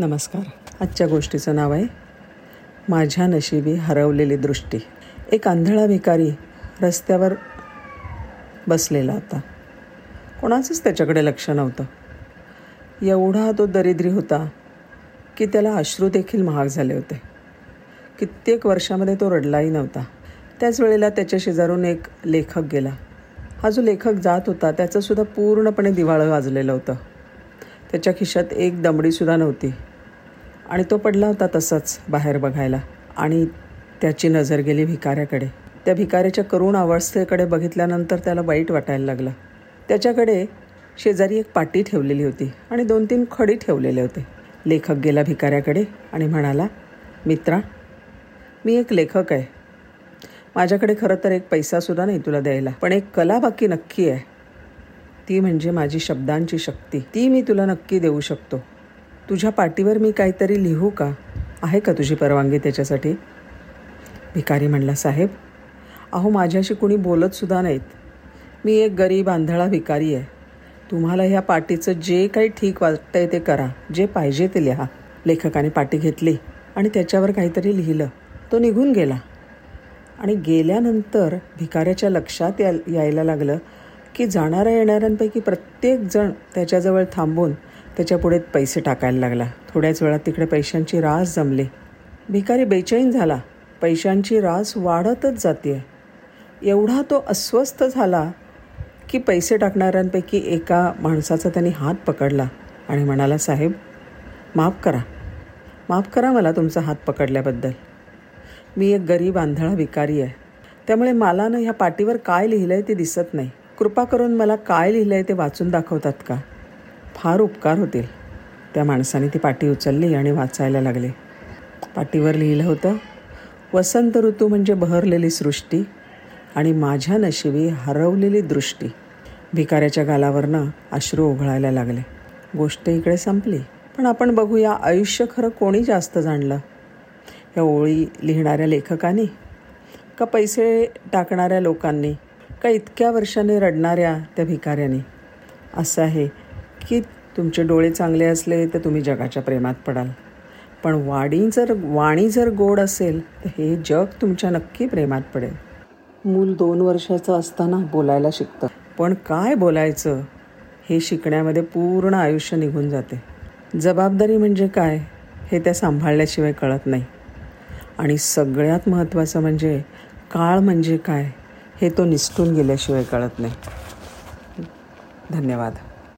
नमस्कार. आजच्या गोष्टीचं नाव आहे माझ्या नशिबी हरवलेली दृष्टी. एक आंधळा भिकारी रस्त्यावर बसलेला होता. कोणाचंच त्याच्याकडे लक्ष नव्हतं. एवढा तो दरिद्री होता की त्याला अश्रू देखील महाग झाले होते. कित्येक वर्षामध्ये तो रडलाही नव्हता. त्याच वेळेला त्याच्या शेजारून एक लेखक गेला. हा जो लेखक जात होता त्याचंसुद्धा पूर्णपणे दिवाळं वाजलेलं होतं. त्याच्या खिशात एक दमडीसुद्धा नव्हती. आणि तो पडला होता तसंच बाहेर बघायला. आणि त्याची नजर गेली भिकाऱ्याकडे. त्या भिकाऱ्याच्या करुण अवस्थेकडे बघितल्यानंतर त्याला वाईट वाटायला लागलं. त्याच्याकडे शेजारी एक पाटी ठेवलेली होती आणि दोन तीन खडी ठेवलेले होते. लेखक गेला भिकाऱ्याकडे आणि म्हणाला मित्रा मी एक लेखक आहे. माझ्याकडे खरं तर एक पैसासुद्धा नाही तुला द्यायला. पण एक कला बाकी नक्की आहे. ती म्हणजे माझी शब्दांची शक्ती. ती मी तुला नक्की देऊ शकतो. तुझ्या पाठीवर मी काहीतरी लिहू का? आहे का तुझी परवानगी त्याच्यासाठी? भिकारी म्हणला साहेब अहो माझ्याशी कुणी बोलतसुद्धा नाहीत. मी एक गरीब आंधळा भिकारी आहे. तुम्हाला ह्या पाटीचं जे काही ठीक वाटतंय ते करा. जे पाहिजे ते लिहा. लेखकाने पाटी घेतली आणि त्याच्यावर काहीतरी लिहिलं. तो निघून गेला. आणि गेल्यानंतर भिकाऱ्याच्या लक्षात या यायला लागलं की जाणाऱ्या येणाऱ्यांपैकी प्रत्येकजण त्याच्याजवळ थांबून त्याच्यापुढे पैसे टाकायला लागला. थोड्याच वेळात तिकडे पैशांची रास जमली. भिकारी बेचैन झाला. पैशांची रास वाढतच जाते एवढा तो अस्वस्थ झाला की पैसे टाकणाऱ्यांपैकी एका माणसाचा त्यांनी हात पकडला आणि म्हणाला साहेब माफ करा. माफ करा मला तुमचा हात पकडल्याबद्दल. मी एक गरीब आंधळा भिकारी आहे. त्यामुळे मला ना ह्या पाटीवर काय लिहिलं आहे ते दिसत नाही. कृपा करून मला काय लिहिलं आहे ते वाचून दाखवतात का? फार उपकार होतील. त्या माणसाने ती पाटी उचलली आणि वाचायला लागले. पाटीवर लिहिलं होतं वसंत ऋतू म्हणजे बहरलेली सृष्टी आणि माझ्या नशिबी हरवलेली दृष्टी. भिकाऱ्याच्या गालावरनं अश्रू ओघळायला लागले. गोष्ट इकडे संपली पण आपण बघूया आयुष्य खरं कोणी जास्त जाणलं? या ओळी लिहिणाऱ्या लेखकांनी? का पैसे टाकणाऱ्या लोकांनी? का इतक्या वर्षांनी रडणाऱ्या त्या भिकाऱ्याने? असं आहे की तुमचे डोळे चांगले असले तर तुम्ही जगाच्या प्रेमात पडाल. पण वाणी जर वाणी जर गोड असेल तर हे जग तुमच्या नक्की प्रेमात पडेल. मूल दोन वर्षाचं असताना बोलायला शिकतं. पण काय बोलायचं? हे शिकण्यामध्ये पूर्ण आयुष्य निघून जाते. जबाबदारी म्हणजे काय? हे त्या सांभाळल्याशिवाय कळत नाही. आणि सगळ्यात महत्त्वाचं म्हणजे काळ म्हणजे काय? हे तो निसटून गेल्याशिवाय कळत नाही. धन्यवाद.